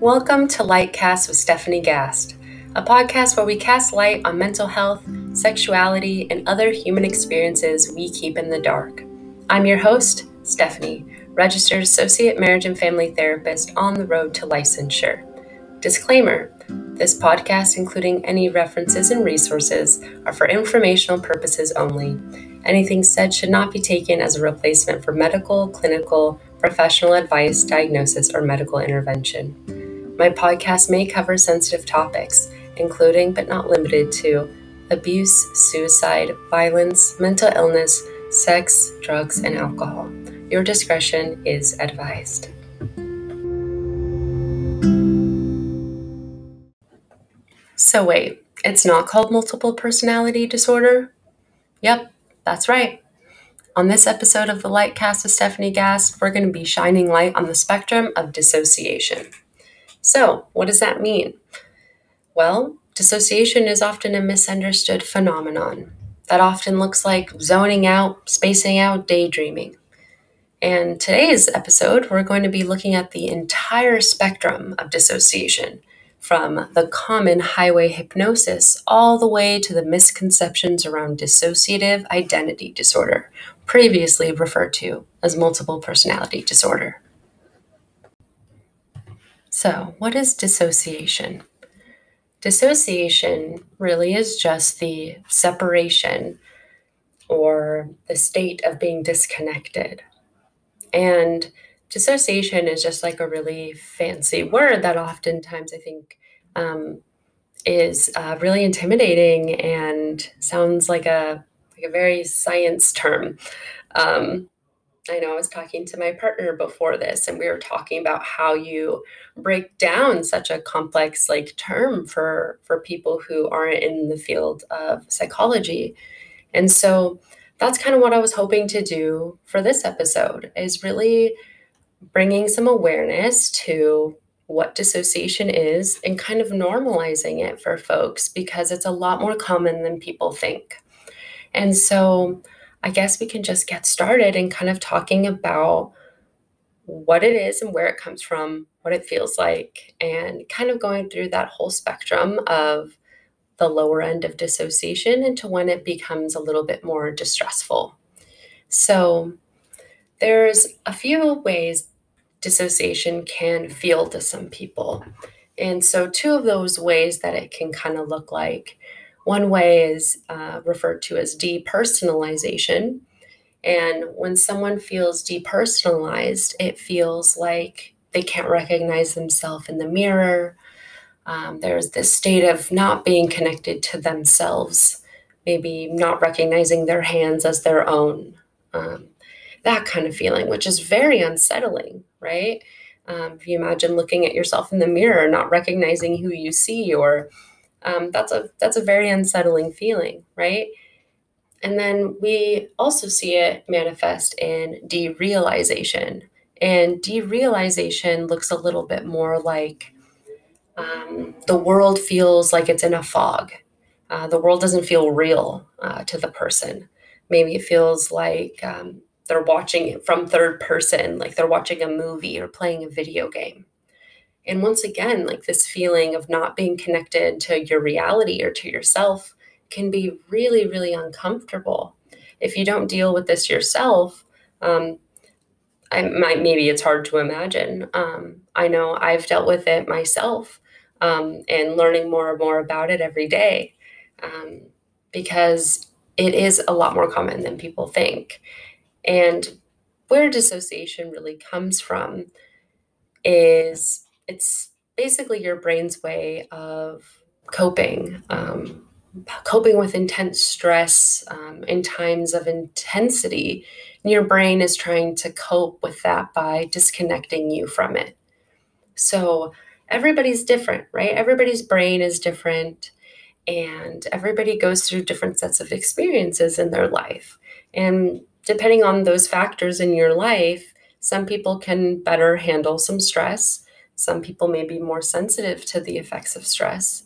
Welcome to Lightcast with Stephanie Gast, a podcast where we cast light on mental health, sexuality, and other human experiences we keep in the dark. I'm your host, Stephanie, registered associate marriage and family therapist on the road to licensure. Disclaimer this podcast, including any references and resources, are for informational purposes only. Anything said should not be taken as a replacement for medical, clinical, professional advice, diagnosis, or medical intervention. My podcast may cover sensitive topics, including but not limited to abuse, suicide, violence, mental illness, sex, drugs, and alcohol. Your discretion is advised. So, wait, it's not called multiple personality disorder? Yep, that's right. On this episode of the Lightcast with Stephanie Gast, we're going to be shining light on the spectrum of dissociation. So, what does that mean? Well, dissociation is often a misunderstood phenomenon that often looks like zoning out, spacing out, daydreaming. And today's episode, we're going to be looking at the entire spectrum of dissociation from the common highway hypnosis all the way to the misconceptions around dissociative identity disorder, previously referred to as multiple personality disorder. So, what is dissociation? Dissociation really is just the separation or the state of being disconnected. And dissociation is just like a really fancy word that oftentimes I think um, is uh, really intimidating and sounds like a like a very science term. Um, I know I was talking to my partner before this, and we were talking about how you break down such a complex like term for for people who aren't in the field of psychology. And so that's kind of what I was hoping to do for this episode is really bringing some awareness to what dissociation is and kind of normalizing it for folks because it's a lot more common than people think. And so I guess we can just get started and kind of talking about what it is and where it comes from, what it feels like, and kind of going through that whole spectrum of the lower end of dissociation into when it becomes a little bit more distressful. So, there's a few ways dissociation can feel to some people. And so, two of those ways that it can kind of look like one way is uh, referred to as depersonalization. And when someone feels depersonalized, it feels like they can't recognize themselves in the mirror. Um, there's this state of not being connected to themselves, maybe not recognizing their hands as their own. Um, that kind of feeling, which is very unsettling, right? Um, if you imagine looking at yourself in the mirror, not recognizing who you see, or um, that's a that's a very unsettling feeling, right? And then we also see it manifest in derealization. And derealization looks a little bit more like um, the world feels like it's in a fog. Uh, the world doesn't feel real uh, to the person. Maybe it feels like um, they're watching it from third person, like they're watching a movie or playing a video game. And once again, like this feeling of not being connected to your reality or to yourself can be really, really uncomfortable. If you don't deal with this yourself, um, I might maybe it's hard to imagine. Um, I know I've dealt with it myself um, and learning more and more about it every day um, because it is a lot more common than people think. And where dissociation really comes from is it's basically your brain's way of coping, um, coping with intense stress um, in times of intensity. And your brain is trying to cope with that by disconnecting you from it. So everybody's different, right? Everybody's brain is different. And everybody goes through different sets of experiences in their life. And depending on those factors in your life, some people can better handle some stress. Some people may be more sensitive to the effects of stress.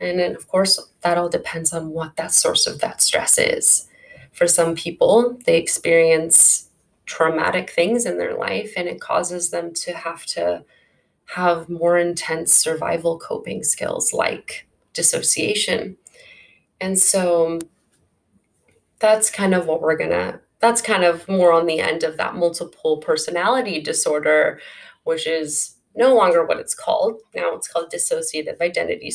And then, of course, that all depends on what that source of that stress is. For some people, they experience traumatic things in their life and it causes them to have to have more intense survival coping skills like dissociation. And so that's kind of what we're going to that's kind of more on the end of that multiple personality disorder, which is no longer what it's called. Now it's called dissociative identity.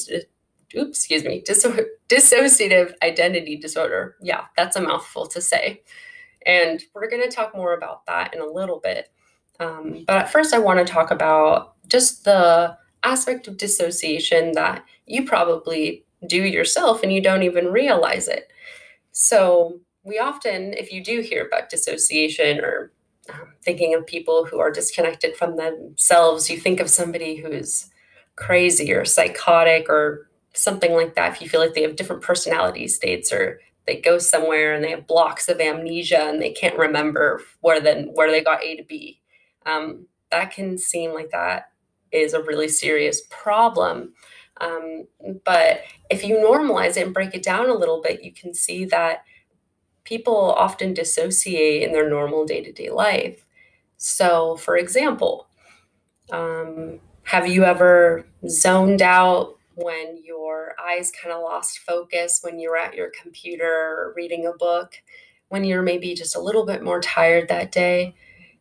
Oops, excuse me, disso- dissociative identity disorder. Yeah, that's a mouthful to say. And we're going to talk more about that in a little bit. Um, but at first, I want to talk about just the aspect of dissociation that you probably do yourself and you don't even realize it. So, we often, if you do hear about dissociation or um, thinking of people who are disconnected from themselves, you think of somebody who's crazy or psychotic or something like that. If you feel like they have different personality states or they go somewhere and they have blocks of amnesia and they can't remember where then where they got A to B, um, that can seem like that is a really serious problem. Um, but if you normalize it and break it down a little bit, you can see that people often dissociate in their normal day to day life. So, for example, um, have you ever zoned out when your eyes kind of lost focus when you're at your computer reading a book, when you're maybe just a little bit more tired that day?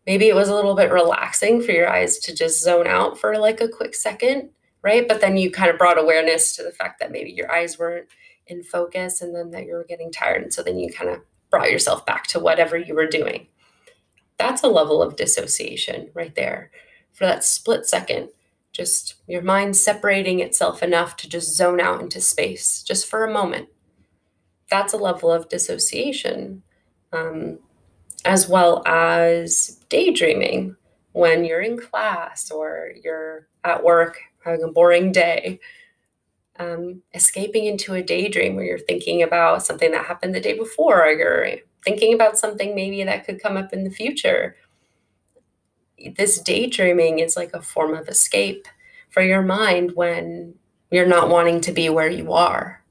Maybe it was a little bit relaxing for your eyes to just zone out for like a quick second, right? But then you kind of brought awareness to the fact that maybe your eyes weren't in focus and then that you were getting tired. And so then you kind of brought yourself back to whatever you were doing. That's a level of dissociation right there for that split second. Just your mind separating itself enough to just zone out into space just for a moment. That's a level of dissociation, um, as well as daydreaming when you're in class or you're at work having a boring day um, escaping into a daydream where you're thinking about something that happened the day before, or you're thinking about something maybe that could come up in the future. This daydreaming is like a form of escape for your mind when you're not wanting to be where you are,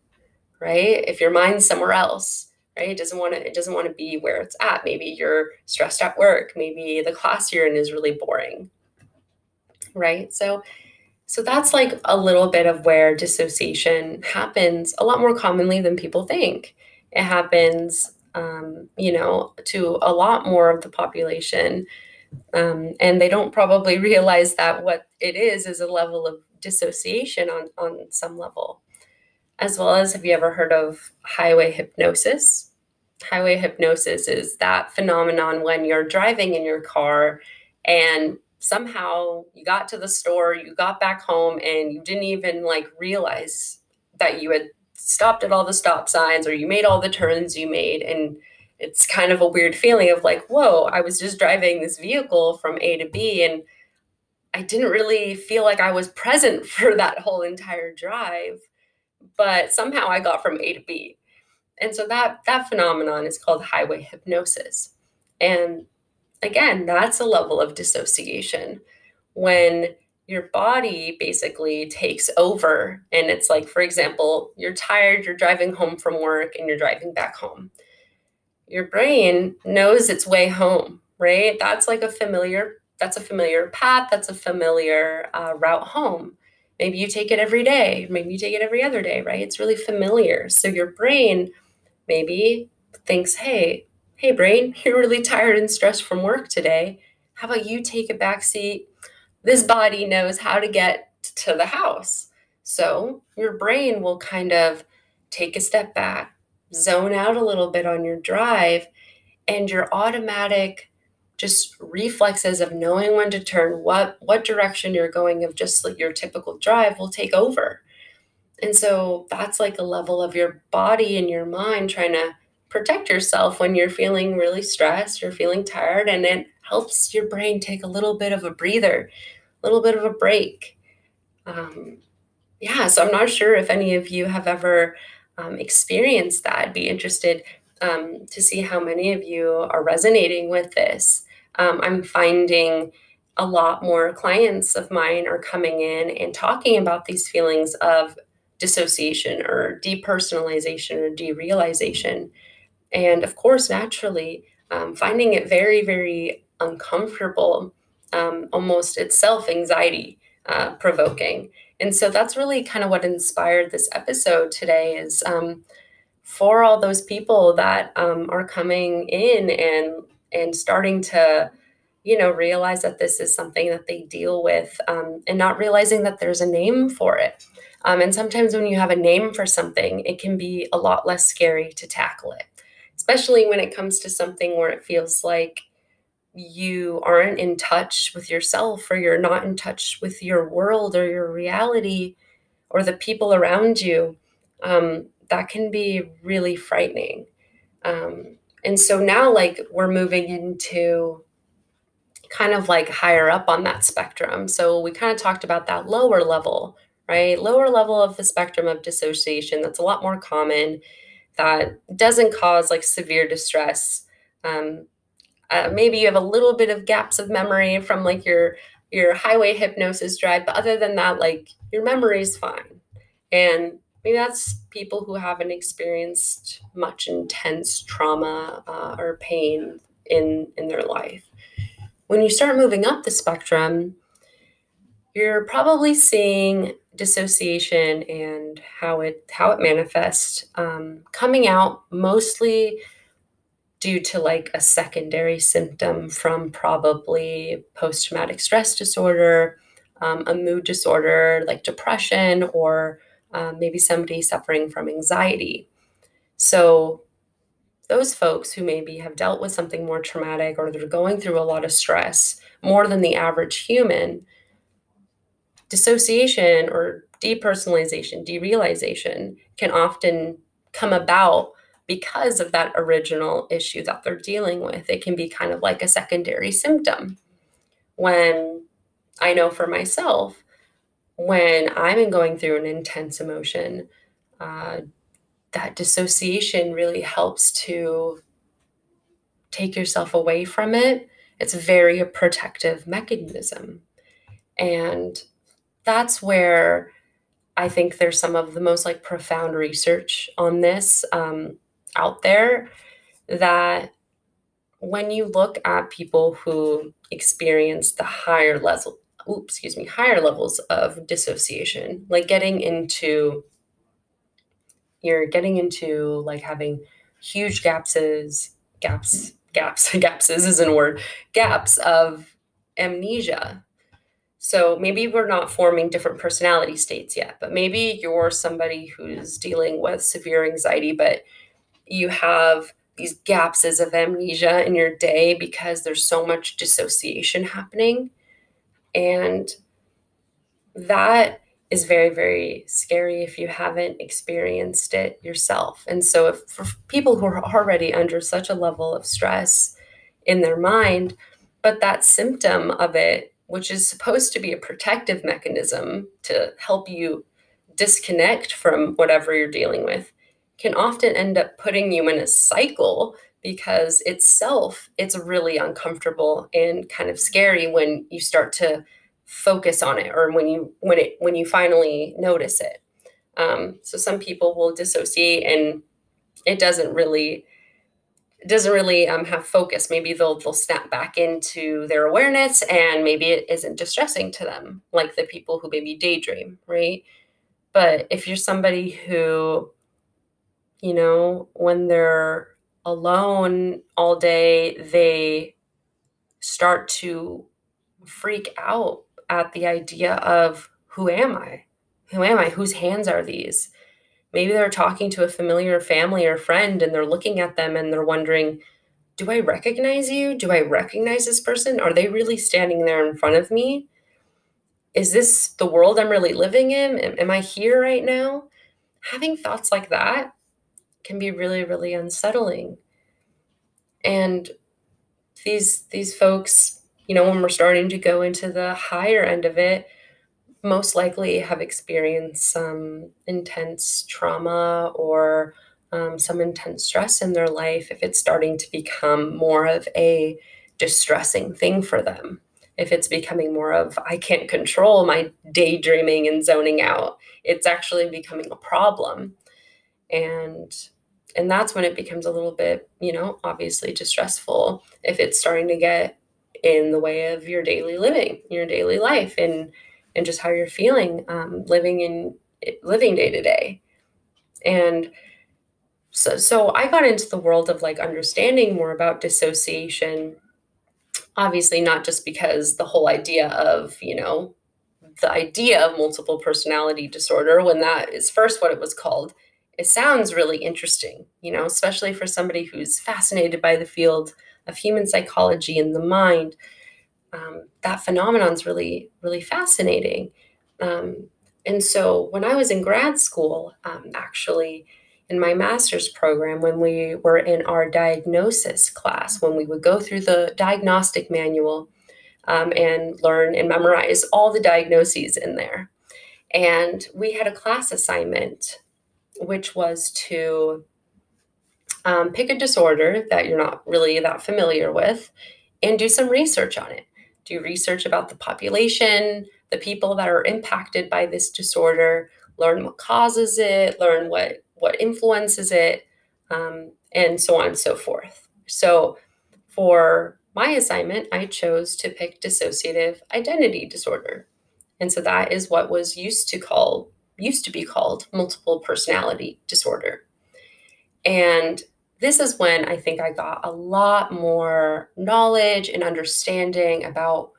right? If your mind's somewhere else, right? It doesn't want to it doesn't want to be where it's at. Maybe you're stressed at work, maybe the class you're in is really boring. Right? So so that's like a little bit of where dissociation happens a lot more commonly than people think. It happens, um, you know, to a lot more of the population. Um, and they don't probably realize that what it is is a level of dissociation on, on some level. As well as, have you ever heard of highway hypnosis? Highway hypnosis is that phenomenon when you're driving in your car and somehow you got to the store, you got back home, and you didn't even like realize that you had stopped at all the stop signs or you made all the turns you made. And it's kind of a weird feeling of like, whoa, I was just driving this vehicle from A to B and I didn't really feel like I was present for that whole entire drive, but somehow I got from A to B. And so that that phenomenon is called highway hypnosis. And again, that's a level of dissociation when your body basically takes over. And it's like, for example, you're tired, you're driving home from work, and you're driving back home. Your brain knows its way home, right? That's like a familiar. That's a familiar path. That's a familiar uh, route home. Maybe you take it every day. Maybe you take it every other day, right? It's really familiar. So your brain maybe thinks, hey, hey, brain, you're really tired and stressed from work today. How about you take a back seat? This body knows how to get to the house. So your brain will kind of take a step back, zone out a little bit on your drive, and your automatic just reflexes of knowing when to turn, what what direction you're going of just like your typical drive will take over. And so that's like a level of your body and your mind trying to protect yourself when you're feeling really stressed, you're feeling tired, and it helps your brain take a little bit of a breather, a little bit of a break. Um, yeah, so I'm not sure if any of you have ever um, experienced that. I'd be interested um, to see how many of you are resonating with this. Um, I'm finding a lot more clients of mine are coming in and talking about these feelings of dissociation or depersonalization or derealization and of course, naturally, um, finding it very, very uncomfortable, um, almost itself anxiety uh, provoking. And so that's really kind of what inspired this episode today is um, for all those people that um, are coming in and and starting to you know realize that this is something that they deal with um, and not realizing that there's a name for it um, and sometimes when you have a name for something it can be a lot less scary to tackle it especially when it comes to something where it feels like you aren't in touch with yourself or you're not in touch with your world or your reality or the people around you um, that can be really frightening. Um, and so now like we're moving into kind of like higher up on that spectrum. So we kind of talked about that lower level right? Lower level of the spectrum of dissociation that's a lot more common that doesn't cause like severe distress um, uh, maybe you have a little bit of gaps of memory from like your your highway hypnosis drive, but other than that, like your memory is fine. And maybe that's people who haven't experienced much intense trauma uh, or pain in in their life. When you start moving up the spectrum, you're probably seeing dissociation and how it how it manifests um, coming out mostly due to like a secondary symptom from probably post traumatic stress disorder, um, a mood disorder like depression, or um, maybe somebody suffering from anxiety. So, those folks who maybe have dealt with something more traumatic or they're going through a lot of stress more than the average human, dissociation or depersonalization, derealization can often come about because of that original issue that they're dealing with. It can be kind of like a secondary symptom. When I know for myself, when I'm going through an intense emotion, uh, that dissociation really helps to take yourself away from it. It's very a protective mechanism. And that's where I think there's some of the most like profound research on this. Um, out there that when you look at people who experience the higher level oops, excuse me, higher levels of dissociation, like getting into you're getting into like having huge gapses, gaps, gaps, gapses isn't a word, gaps of amnesia. So maybe we're not forming different personality states yet, but maybe you're somebody who's dealing with severe anxiety, but you have these gapses of amnesia in your day because there's so much dissociation happening. And that is very, very scary if you haven't experienced it yourself. And so, if for people who are already under such a level of stress in their mind, but that symptom of it, which is supposed to be a protective mechanism to help you disconnect from whatever you're dealing with, can often end up putting you in a cycle because itself it's really uncomfortable and kind of scary when you start to focus on it or when you when it when you finally notice it. Um, so some people will dissociate and it doesn't really it doesn't really um, have focus maybe they'll they'll snap back into their awareness and maybe it isn't distressing to them like the people who maybe daydream right but if you're somebody who you know, when they're alone all day, they start to freak out at the idea of who am I? Who am I? Whose hands are these? Maybe they're talking to a familiar family or friend and they're looking at them and they're wondering, do I recognize you? Do I recognize this person? Are they really standing there in front of me? Is this the world I'm really living in? Am, I here right now? Having thoughts like that can be really really unsettling and these these folks you know when we're starting to go into the higher end of it most likely have experienced some intense trauma or um, some intense stress in their life if it's starting to become more of a distressing thing for them. If it's becoming more of i can't control my daydreaming and zoning out it's actually becoming a problem. And and that's when it becomes a little bit you know obviously distressful if it's starting to get in the way of your daily living your daily life. And and just how you're feeling um, living in living day to day and so so i got into the world of like understanding more about dissociation obviously not just because the whole idea of you know the idea of multiple personality disorder when that is first what it was called it sounds really interesting you know especially for somebody who's fascinated by the field of human psychology and the mind um, that phenomenon is really really fascinating. Um, and so when i was in grad school um, actually in my master's program when we were in our diagnosis class when we would go through the diagnostic manual um, and learn and memorize all the diagnoses in there. And we had a class assignment which was to um, pick a disorder that you're not really that familiar with and do some research on it do research about the population, the people that are impacted by this disorder, learn what causes it, learn what what influences it, um, and so on and so forth. So, for my assignment, I chose to pick dissociative identity disorder, and so that is what was used to call used to be called multiple personality disorder. And this is when I think I got a lot more knowledge and understanding about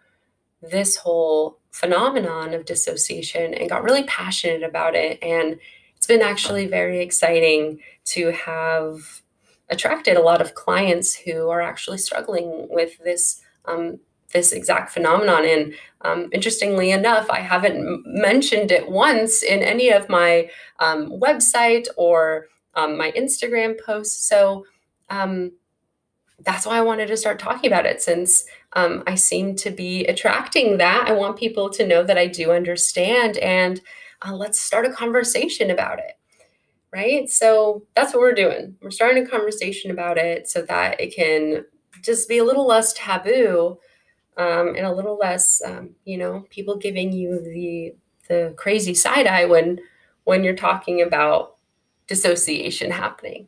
this whole phenomenon of dissociation and got really passionate about it. And it's been actually very exciting to have attracted a lot of clients who are actually struggling with this um, this exact phenomenon. And um, interestingly enough, I haven't mentioned it once in any of my um, website or um, my Instagram posts. So um, that's why I wanted to start talking about it since um, I seem to be attracting that. I want people to know that I do understand and uh, let's start a conversation about it. Right. So that's what we're doing. We're starting a conversation about it so that it can just be a little less taboo um, and a little less, um, you know, people giving you the the crazy side eye when when you're talking about dissociation happening.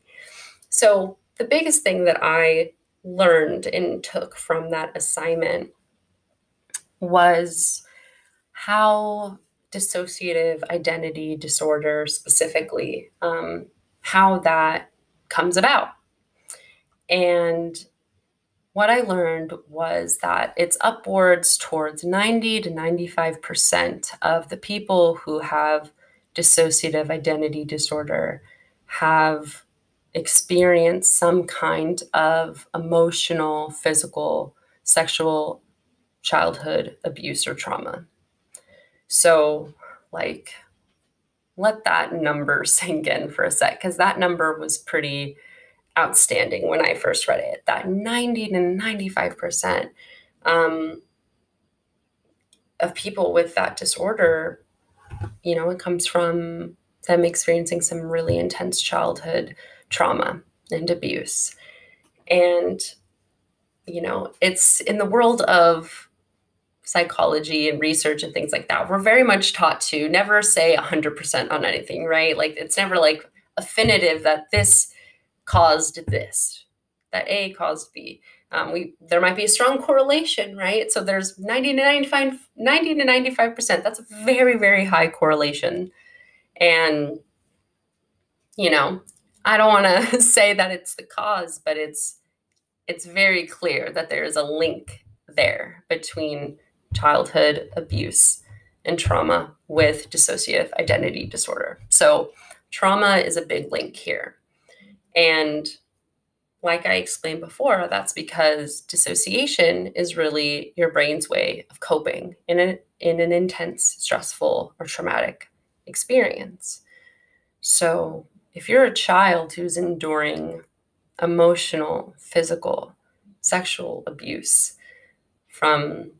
So, the biggest thing that I learned and took from that assignment was how dissociative identity disorder specifically um, how that comes about and what i learned was that it's upwards towards 90 to 95% of the people who have dissociative identity disorder have experienced some kind of emotional, physical, sexual childhood abuse or trauma. So, like, let that number sink in for a sec, because that number was pretty outstanding when I first read it. That 90 to 95% um, of people with that disorder, you know, it comes from them experiencing some really intense childhood trauma and abuse. And, you know, it's in the world of psychology and research and things like that, we're very much taught to never say 100% on anything, right? Like, it's never like affinitive that this caused this, that A caused B. Um, we there might be a strong correlation, right? So there's 90 to 95, 90 to 95%. That's a very, very high correlation. And, you know, I don't want to say that it's the cause, but it's it's very clear that there is a link there between childhood abuse and trauma with dissociative identity disorder. So, trauma is a big link here. And like I explained before, that's because dissociation is really your brain's way of coping in, a, in an intense, stressful, or traumatic experience. So, if you're a child who's enduring emotional, physical, sexual abuse from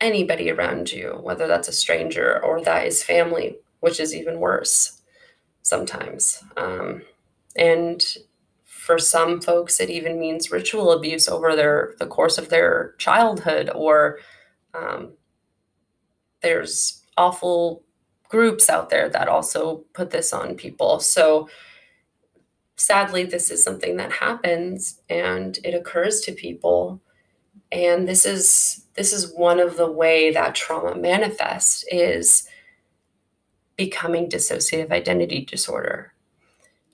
anybody around you, whether that's a stranger or that is family, which is even worse sometimes. Um, and for some folks, it even means ritual abuse over their the course of their childhood, or um, there's awful groups out there that also put this on people. So sadly, this is something that happens and it occurs to people. and this is this is one of the way that trauma manifests is becoming dissociative identity disorder.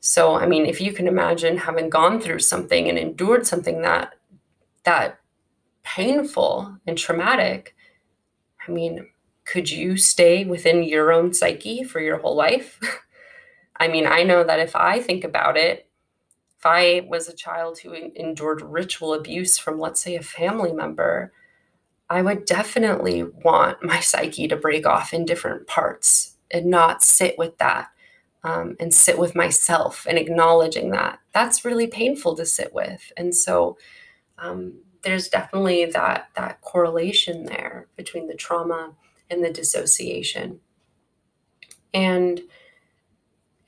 So, I mean, if you can imagine having gone through something and endured something that that painful and traumatic, I mean, could you stay within your own psyche for your whole life? I mean, I know that if I think about it, if I was a child who endured ritual abuse from, let's say, a family member, I would definitely want my psyche to break off in different parts and not sit with that um, and sit with myself and acknowledging that. That's really painful to sit with. And so um, there's definitely that, that correlation there between the trauma and the dissociation. And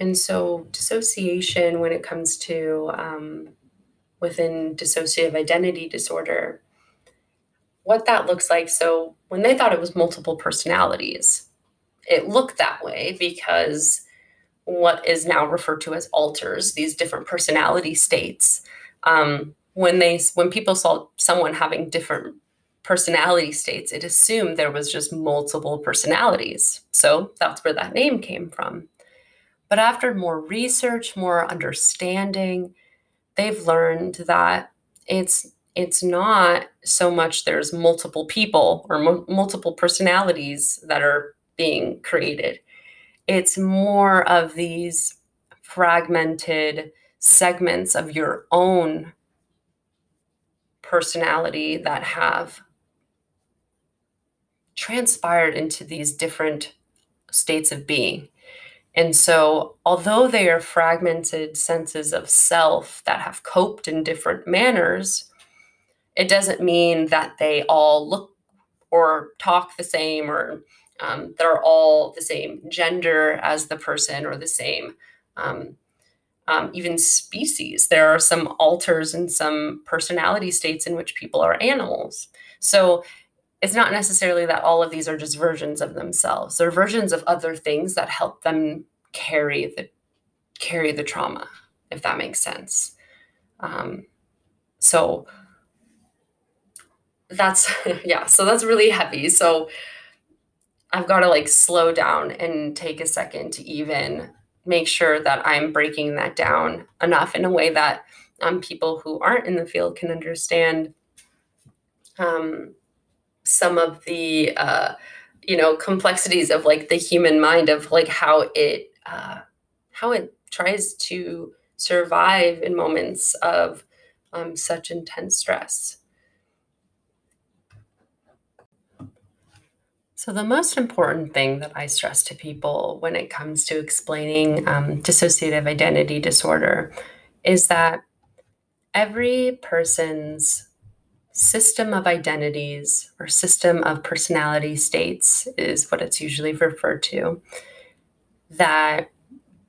and so, dissociation, when it comes to um, within dissociative identity disorder, what that looks like. So, when they thought it was multiple personalities, it looked that way because what is now referred to as alters, these different personality states, um, when they when people saw someone having different personality states, it assumed there was just multiple personalities. So that's where that name came from. But after more research, more understanding, they've learned that it's it's not so much there's multiple people or m- multiple personalities that are being created. It's more of these fragmented segments of your own personality that have transpired into these different states of being. And so, although they are fragmented senses of self that have coped in different manners, it doesn't mean that they all look or talk the same or um, they're all the same gender as the person or the same um, um, even species. There are some alters and some personality states in which people are animals. So it's not necessarily that all of these are just versions of themselves. They're versions of other things that help them carry the carry the trauma, if that makes sense. Um, so that's yeah, so that's really heavy. So I've got to like slow down and take a second to even make sure that I'm breaking that down enough in a way that um, people who aren't in the field can understand um, some of the uh, you know complexities of like the human mind of like how it uh, how it tries to survive in moments of um, such intense stress. So, the most important thing that I stress to people when it comes to explaining um, dissociative identity disorder is that every person's system of identities or system of personality states is what it's usually referred to that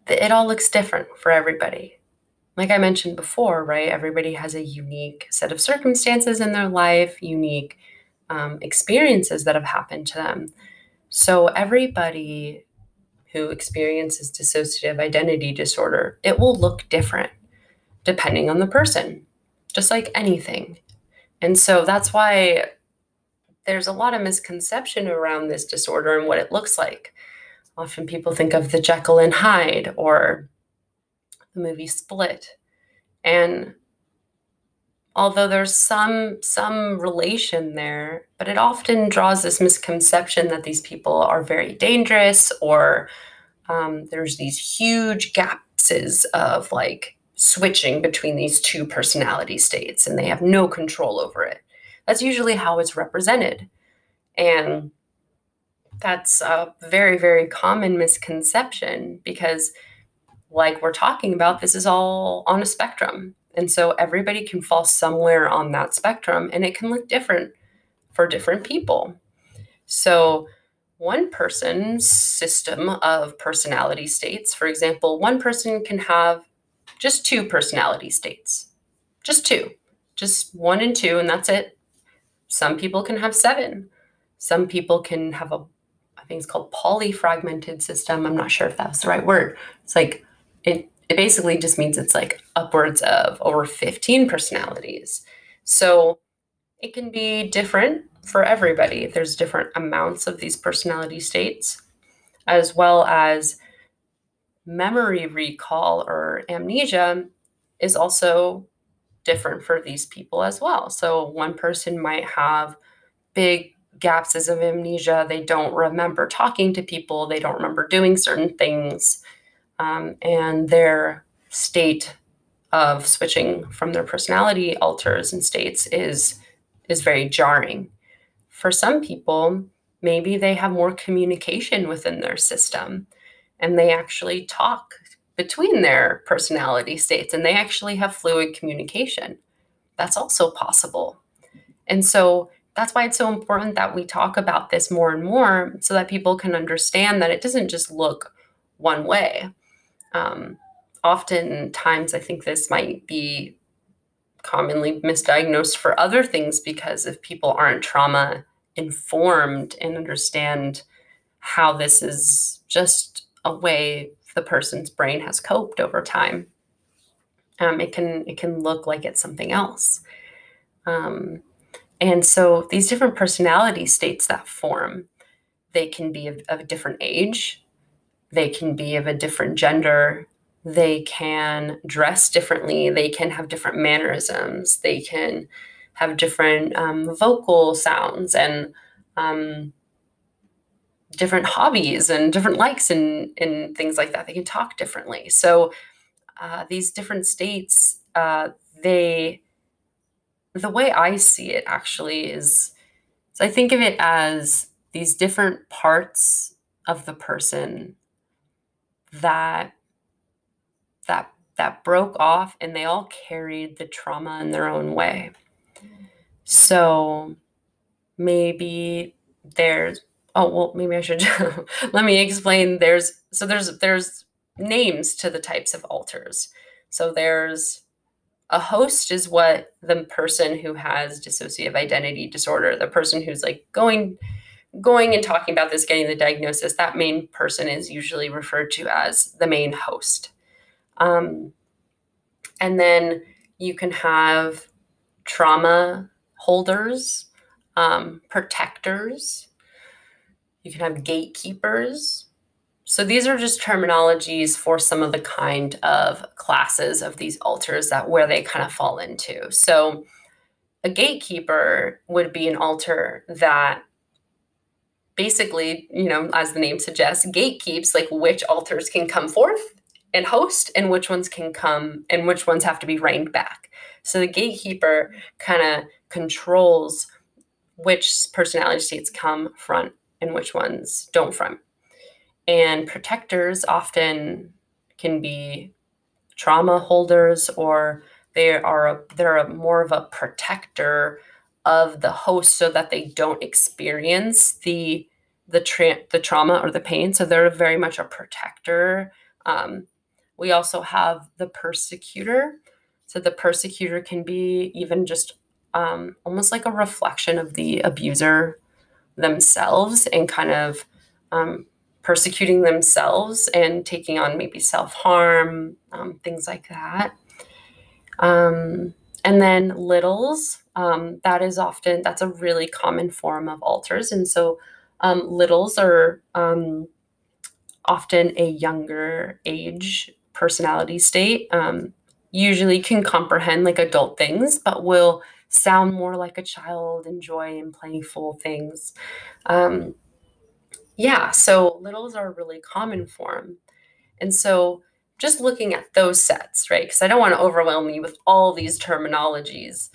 it all looks different for everybody. Like i mentioned before right everybody has a unique set of circumstances in their life unique um, experiences that have happened to them so everybody who experiences dissociative identity disorder it will look different depending on the person just like anything and so that's why there's a lot of misconception around this disorder and what it looks like. Often people think of the Jekyll and Hyde or the movie Split. And although there's some some relation there, but it often draws this misconception that these people are very dangerous or um, there's these huge gaps of like switching between these two personality states and they have no control over it. That's usually how it's represented. And that's a very, very common misconception because, like we're talking about, this is all on a spectrum. And so everybody can fall somewhere on that spectrum and it can look different for different people. So, one person's system of personality states, for example, one person can have just two personality states. Just two. Just one and two, and that's it. Some people can have seven. Some people can have a, I think it's called polyfragmented system. I'm not sure if that's the right word. It's like, it, it basically just means it's like upwards of over 15 personalities. So it can be different for everybody. There's different amounts of these personality states, as well as memory recall or amnesia is also different for these people as well. So one person might have big gaps of amnesia. They don't remember talking to people, they don't remember doing certain things, um, and their state of switching from their personality alters and states is is very jarring. For some people, maybe they have more communication within their system and they actually talk between their personality states and they actually have fluid communication. That's also possible. And so that's why it's so important that we talk about this more and more so that people can understand that it doesn't just look one way. Um, oftentimes, I think this might be commonly misdiagnosed for other things because if people aren't trauma informed and understand how this is just a way the person's brain has coped over time um, it can it can look like it's something else. Um, and so these different personality states that form, they can be of, of a different age, they can be of a different gender, they can dress differently, they can have different mannerisms, they can have different um, vocal sounds and um, different hobbies and different likes and, and things like that. They can talk differently. So uh, these different states, uh, they the way I see it actually is so I think of it as these different parts of the person that that that broke off and they all carried the trauma in their own way. So maybe there's oh well maybe I should let me explain there's so there's there's names to the types of alters. So there's a host is what the person who has dissociative identity disorder, the person who's like going going and talking about this, getting the diagnosis, that main person is usually referred to as the main host. Um, and then you can have trauma holders, um, protectors, you can have gatekeepers, so these are just terminologies for some of the kind of classes of these alters that where they kind of fall into. So a gatekeeper would be an alter that basically, you know, as the name suggests, gatekeeps like which alters can come forth and host and which ones can come and which ones have to be reined back. So the gatekeeper kind of controls which personality states come front and which ones don't front. And protectors often can be trauma holders or they are a, they're a more of a protector of the host so that they don't experience the the tra- the trauma or the pain. So they're very much a protector. Um, we also have the persecutor. So the persecutor can be even just um, almost like a reflection of the abuser themselves and kind of um, persecuting themselves and taking on maybe self harm, um, things like that. Um, and then littles, um, that is often, that's a really common form of alters. And so um, littles are um, often a younger age personality state, um, usually can comprehend like adult things, but will sound more like a child, enjoy and playful things. Um, yeah, so littles are a really common form. And so just looking at those sets, right? Because I don't want to overwhelm you with all these terminologies,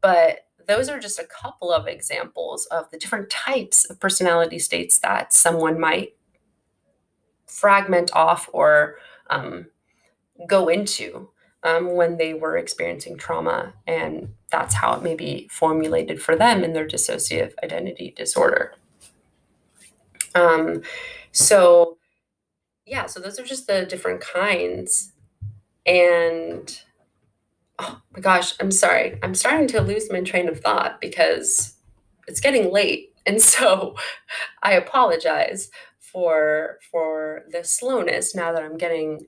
but those are just a couple of examples of the different types of personality states that someone might fragment off or um, go into um, when they were experiencing trauma. And that's how it may be formulated for them in their dissociative identity disorder. Um, so yeah, so those are just the different kinds. And oh my gosh, I'm sorry. I'm starting to lose my train of thought because it's getting late. And so I apologize for for the slowness now that I'm getting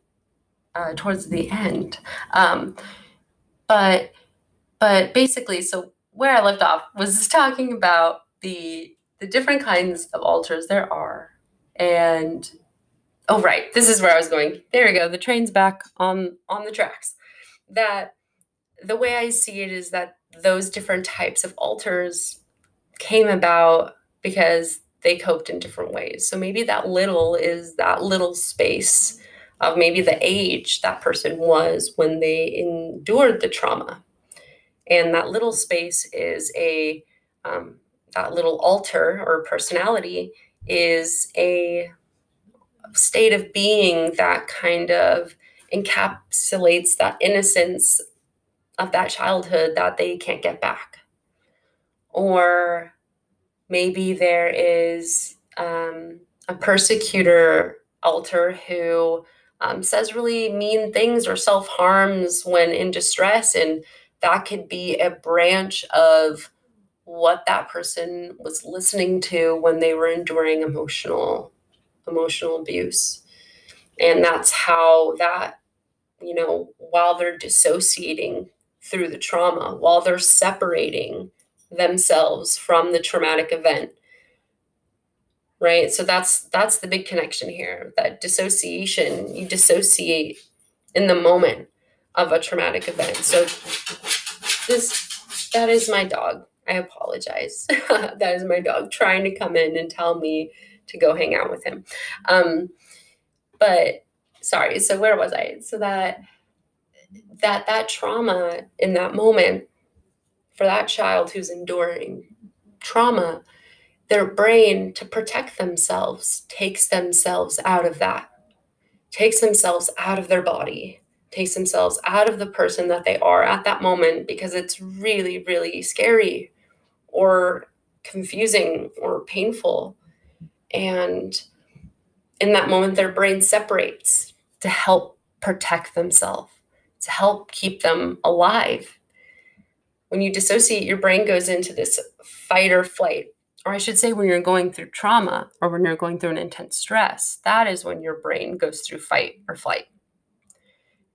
uh, towards the end. Um, but but basically, so where I left off was talking about the the different kinds of alters there are. And oh right, this is where I was going. There we go. The train's back on on the tracks. That the way I see it is that those different types of alters came about because they coped in different ways. So maybe that little is that little space of maybe the age that person was when they endured the trauma. And that little space is a, um, that little alter or personality is a state of being that kind of encapsulates that innocence of that childhood that they can't get back. Or maybe there is um, a persecutor alter who um, says really mean things or self harms when in distress. And that could be a branch of what that person was listening to when they were enduring emotional emotional abuse and that's how that you know while they're dissociating through the trauma while they're separating themselves from the traumatic event. Right? So that's that's the big connection here that dissociation you dissociate in the moment of a traumatic event. So this that is my dog. I apologize. That is my dog trying to come in and tell me to go hang out with him. Um but sorry so where was i? So that that that trauma in that moment for that child who's enduring trauma, their brain to protect themselves takes themselves out of that, takes themselves out of their body, takes themselves out of the person that they are at that moment because it's really, really scary or confusing or painful. And in that moment, their brain separates to help protect themselves, to help keep them alive when you dissociate, your brain goes into this fight or flight. Or I should say, when you're going through trauma or when you're going through an intense stress, that is when your brain goes through fight or flight.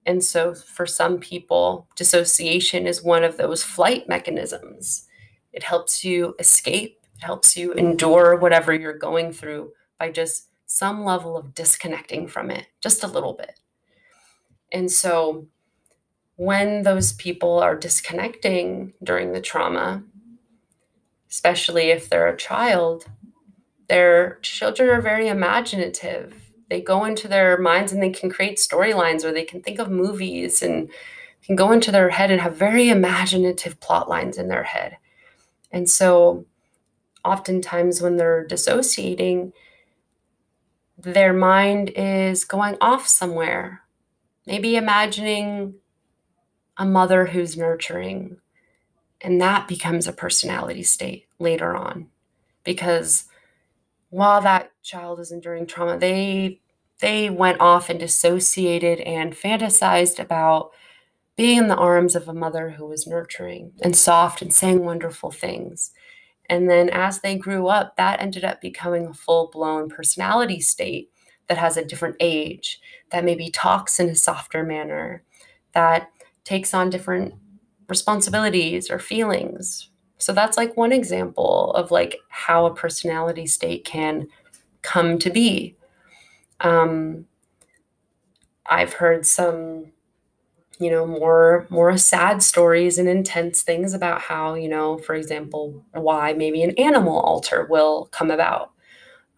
And so, for some people, dissociation is one of those flight mechanisms. It helps you escape, it helps you endure whatever you're going through by just some level of disconnecting from it, just a little bit. And so, when those people are disconnecting during the trauma, especially if they're a child, their children are very imaginative. They go into their minds and they can create storylines or they can think of movies and can go into their head and have very imaginative plot lines in their head. And so oftentimes when they're dissociating, their mind is going off somewhere. Maybe imagining a mother who's nurturing. And that becomes a personality state later on. Because while that child is enduring trauma, they they went off and dissociated and fantasized about being in the arms of a mother who was nurturing and soft and saying wonderful things. And then as they grew up, that ended up becoming a full blown personality state that has a different age, that maybe talks in a softer manner, that takes on different responsibilities or feelings. So that's like one example of like how a personality state can come to be. Um, I've heard some, you know, more more sad stories and intense things about how, you know, for example, why maybe an animal alter will come about.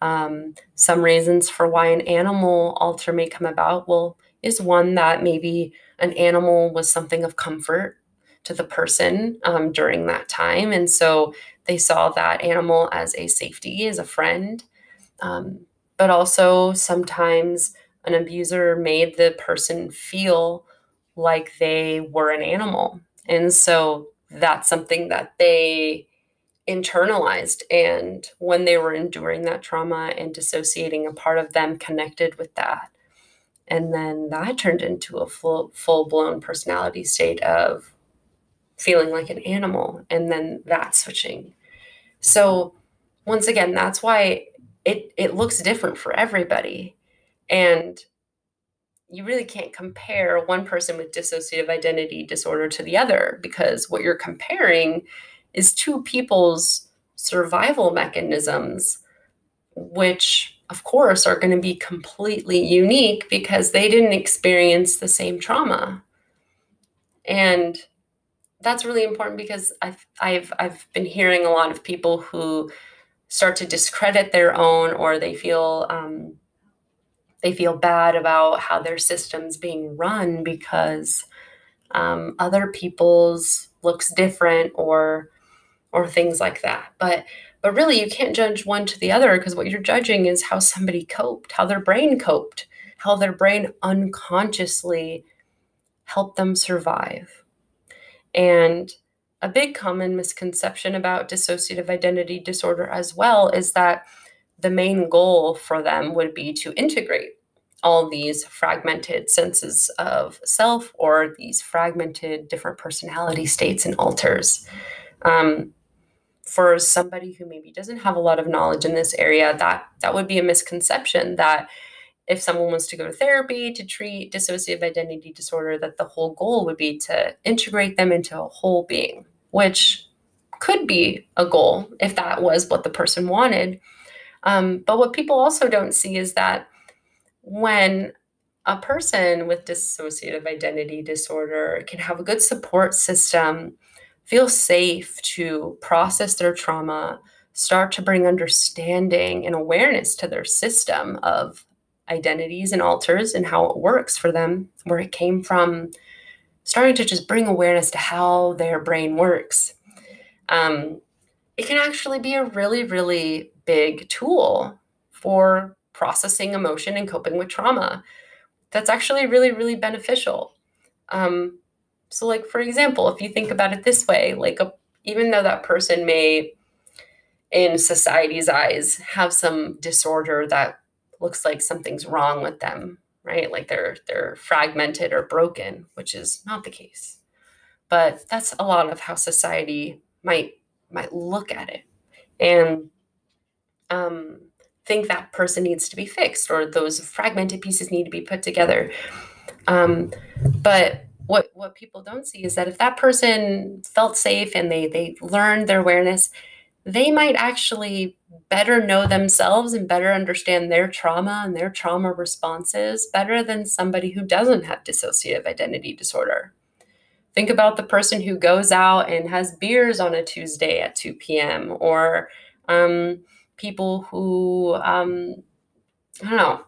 Um, some reasons for why an animal alter may come about will is one that maybe an animal was something of comfort to the person um, during that time. And so they saw that animal as a safety, as a friend. Um, but also sometimes an abuser made the person feel like they were an animal. And so that's something that they internalized. And when they were enduring that trauma and dissociating, a part of them connected with that and then that turned into a full full blown personality state of feeling like an animal and then that switching. So once again that's why it it looks different for everybody. And you really can't compare one person with dissociative identity disorder to the other because what you're comparing is two people's survival mechanisms, which of course are going to be completely unique because they didn't experience the same trauma. And that's really important because I've I've I've been hearing a lot of people who start to discredit their own or they feel um, they feel bad about how their system's being run because um, other people's looks different or or things like that but but really you can't judge one to the other because what you're judging is how somebody coped how their brain coped how their brain unconsciously helped them survive and a big common misconception about dissociative identity disorder as well is that the main goal for them would be to integrate all these fragmented senses of self or these fragmented different personality states and alters. Um, for somebody who maybe doesn't have a lot of knowledge in this area, that that would be a misconception that if someone wants to go to therapy to treat dissociative identity disorder, that the whole goal would be to integrate them into a whole being, which could be a goal if that was what the person wanted. Um, but what people also don't see is that when a person with dissociative identity disorder can have a good support system, feel safe to process their trauma, start to bring understanding and awareness to their system of identities and alters and how it works for them, where it came from, starting to just bring awareness to how their brain works. Um, it can actually be a really, really big tool for processing emotion and coping with trauma. That's actually really, really beneficial. Um, so, like for example, if you think about it this way, like a, even though that person may, in society's eyes, have some disorder that looks like something's wrong with them, right? Like they're they're fragmented or broken, which is not the case. But that's a lot of how society might might look at it and um, think that person needs to be fixed or those fragmented pieces need to be put together. Um, but what what people don't see is that if that person felt safe and they they learned their awareness, they might actually better know themselves and better understand their trauma and their trauma responses better than somebody who doesn't have dissociative identity disorder. Think about the person who goes out and has beers on a Tuesday at 2 p.m. or um, people who, um, I don't know,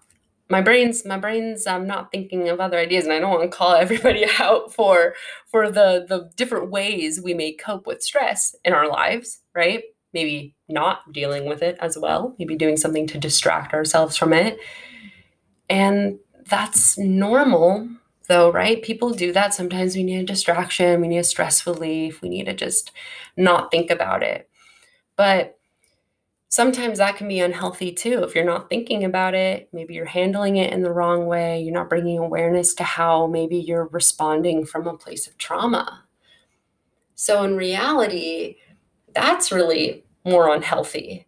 my brain's my brain's I'm um, not thinking of other ideas and I don't want to call everybody out for for the the different ways we may cope with stress in our lives, right? maybe not dealing with it as well, maybe doing something to distract ourselves from it. And that's normal, though, right? People do that. Sometimes we need a distraction, we need a stress relief, we need to just not think about it. But sometimes that can be unhealthy too. If you're not thinking about it, maybe you're handling it in the wrong way, you're not bringing awareness to how maybe you're responding from a place of trauma. So, in reality, that's really more unhealthy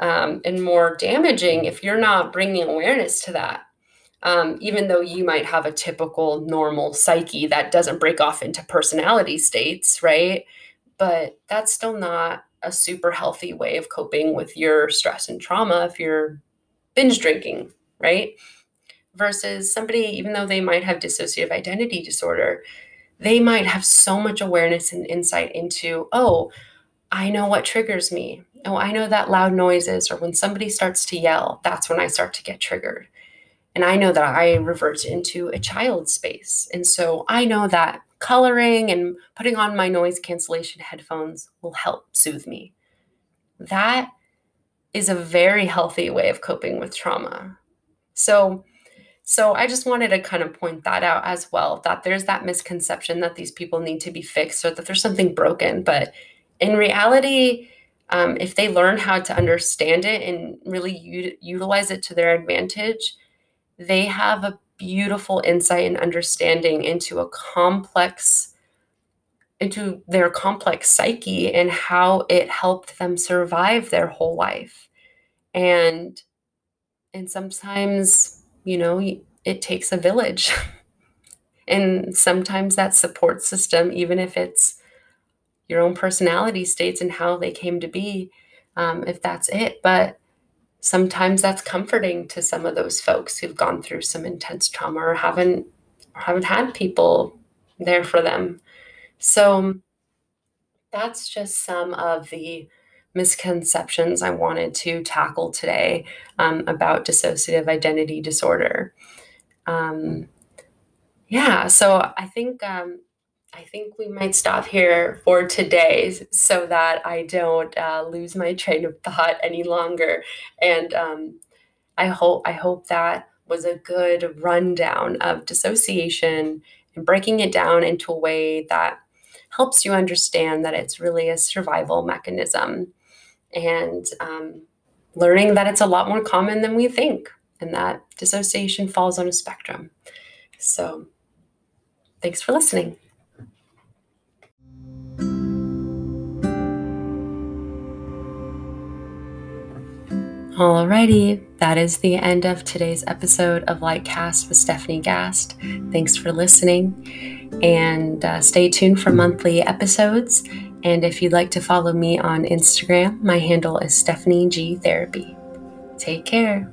um, and more damaging if you're not bringing awareness to that. Um, even though you might have a typical normal psyche that doesn't break off into personality states, right? But that's still not a super healthy way of coping with your stress and trauma if you're binge drinking, right? Versus somebody, even though they might have dissociative identity disorder, they might have so much awareness and insight into, oh, I know what triggers me. Oh, I know that loud noises or when somebody starts to yell, that's when I start to get triggered. And I know that I revert into a child space. And so I know that coloring and putting on my noise cancellation headphones will help soothe me. That is a very healthy way of coping with trauma. So so I just wanted to kind of point that out as well that there's that misconception that these people need to be fixed or that there's something broken, but in reality, um, if they learn how to understand it and really u- utilize it to their advantage, they have a beautiful insight and understanding into a complex into their complex psyche and how it helped them survive their whole life and and sometimes you know it takes a village and sometimes that support system even if it's your own personality states and how they came to be, um, if that's it. But sometimes that's comforting to some of those folks who've gone through some intense trauma or haven't or haven't had people there for them. So that's just some of the misconceptions I wanted to tackle today um, about dissociative identity disorder. Um, yeah, so I think um, I think we might stop here for today so that I don't uh, lose my train of thought any longer. And um, I hope I hope that was a good rundown of dissociation and breaking it down into a way that helps you understand that it's really a survival mechanism and um, learning that it's a lot more common than we think and that dissociation falls on a spectrum. So, thanks for listening. Alrighty, that is the end of today's episode of Lightcast with Stephanie Gast. Thanks for listening, and uh, stay tuned for monthly episodes. And if you'd like to follow me on Instagram, my handle is Stephanie G Therapy. Take care.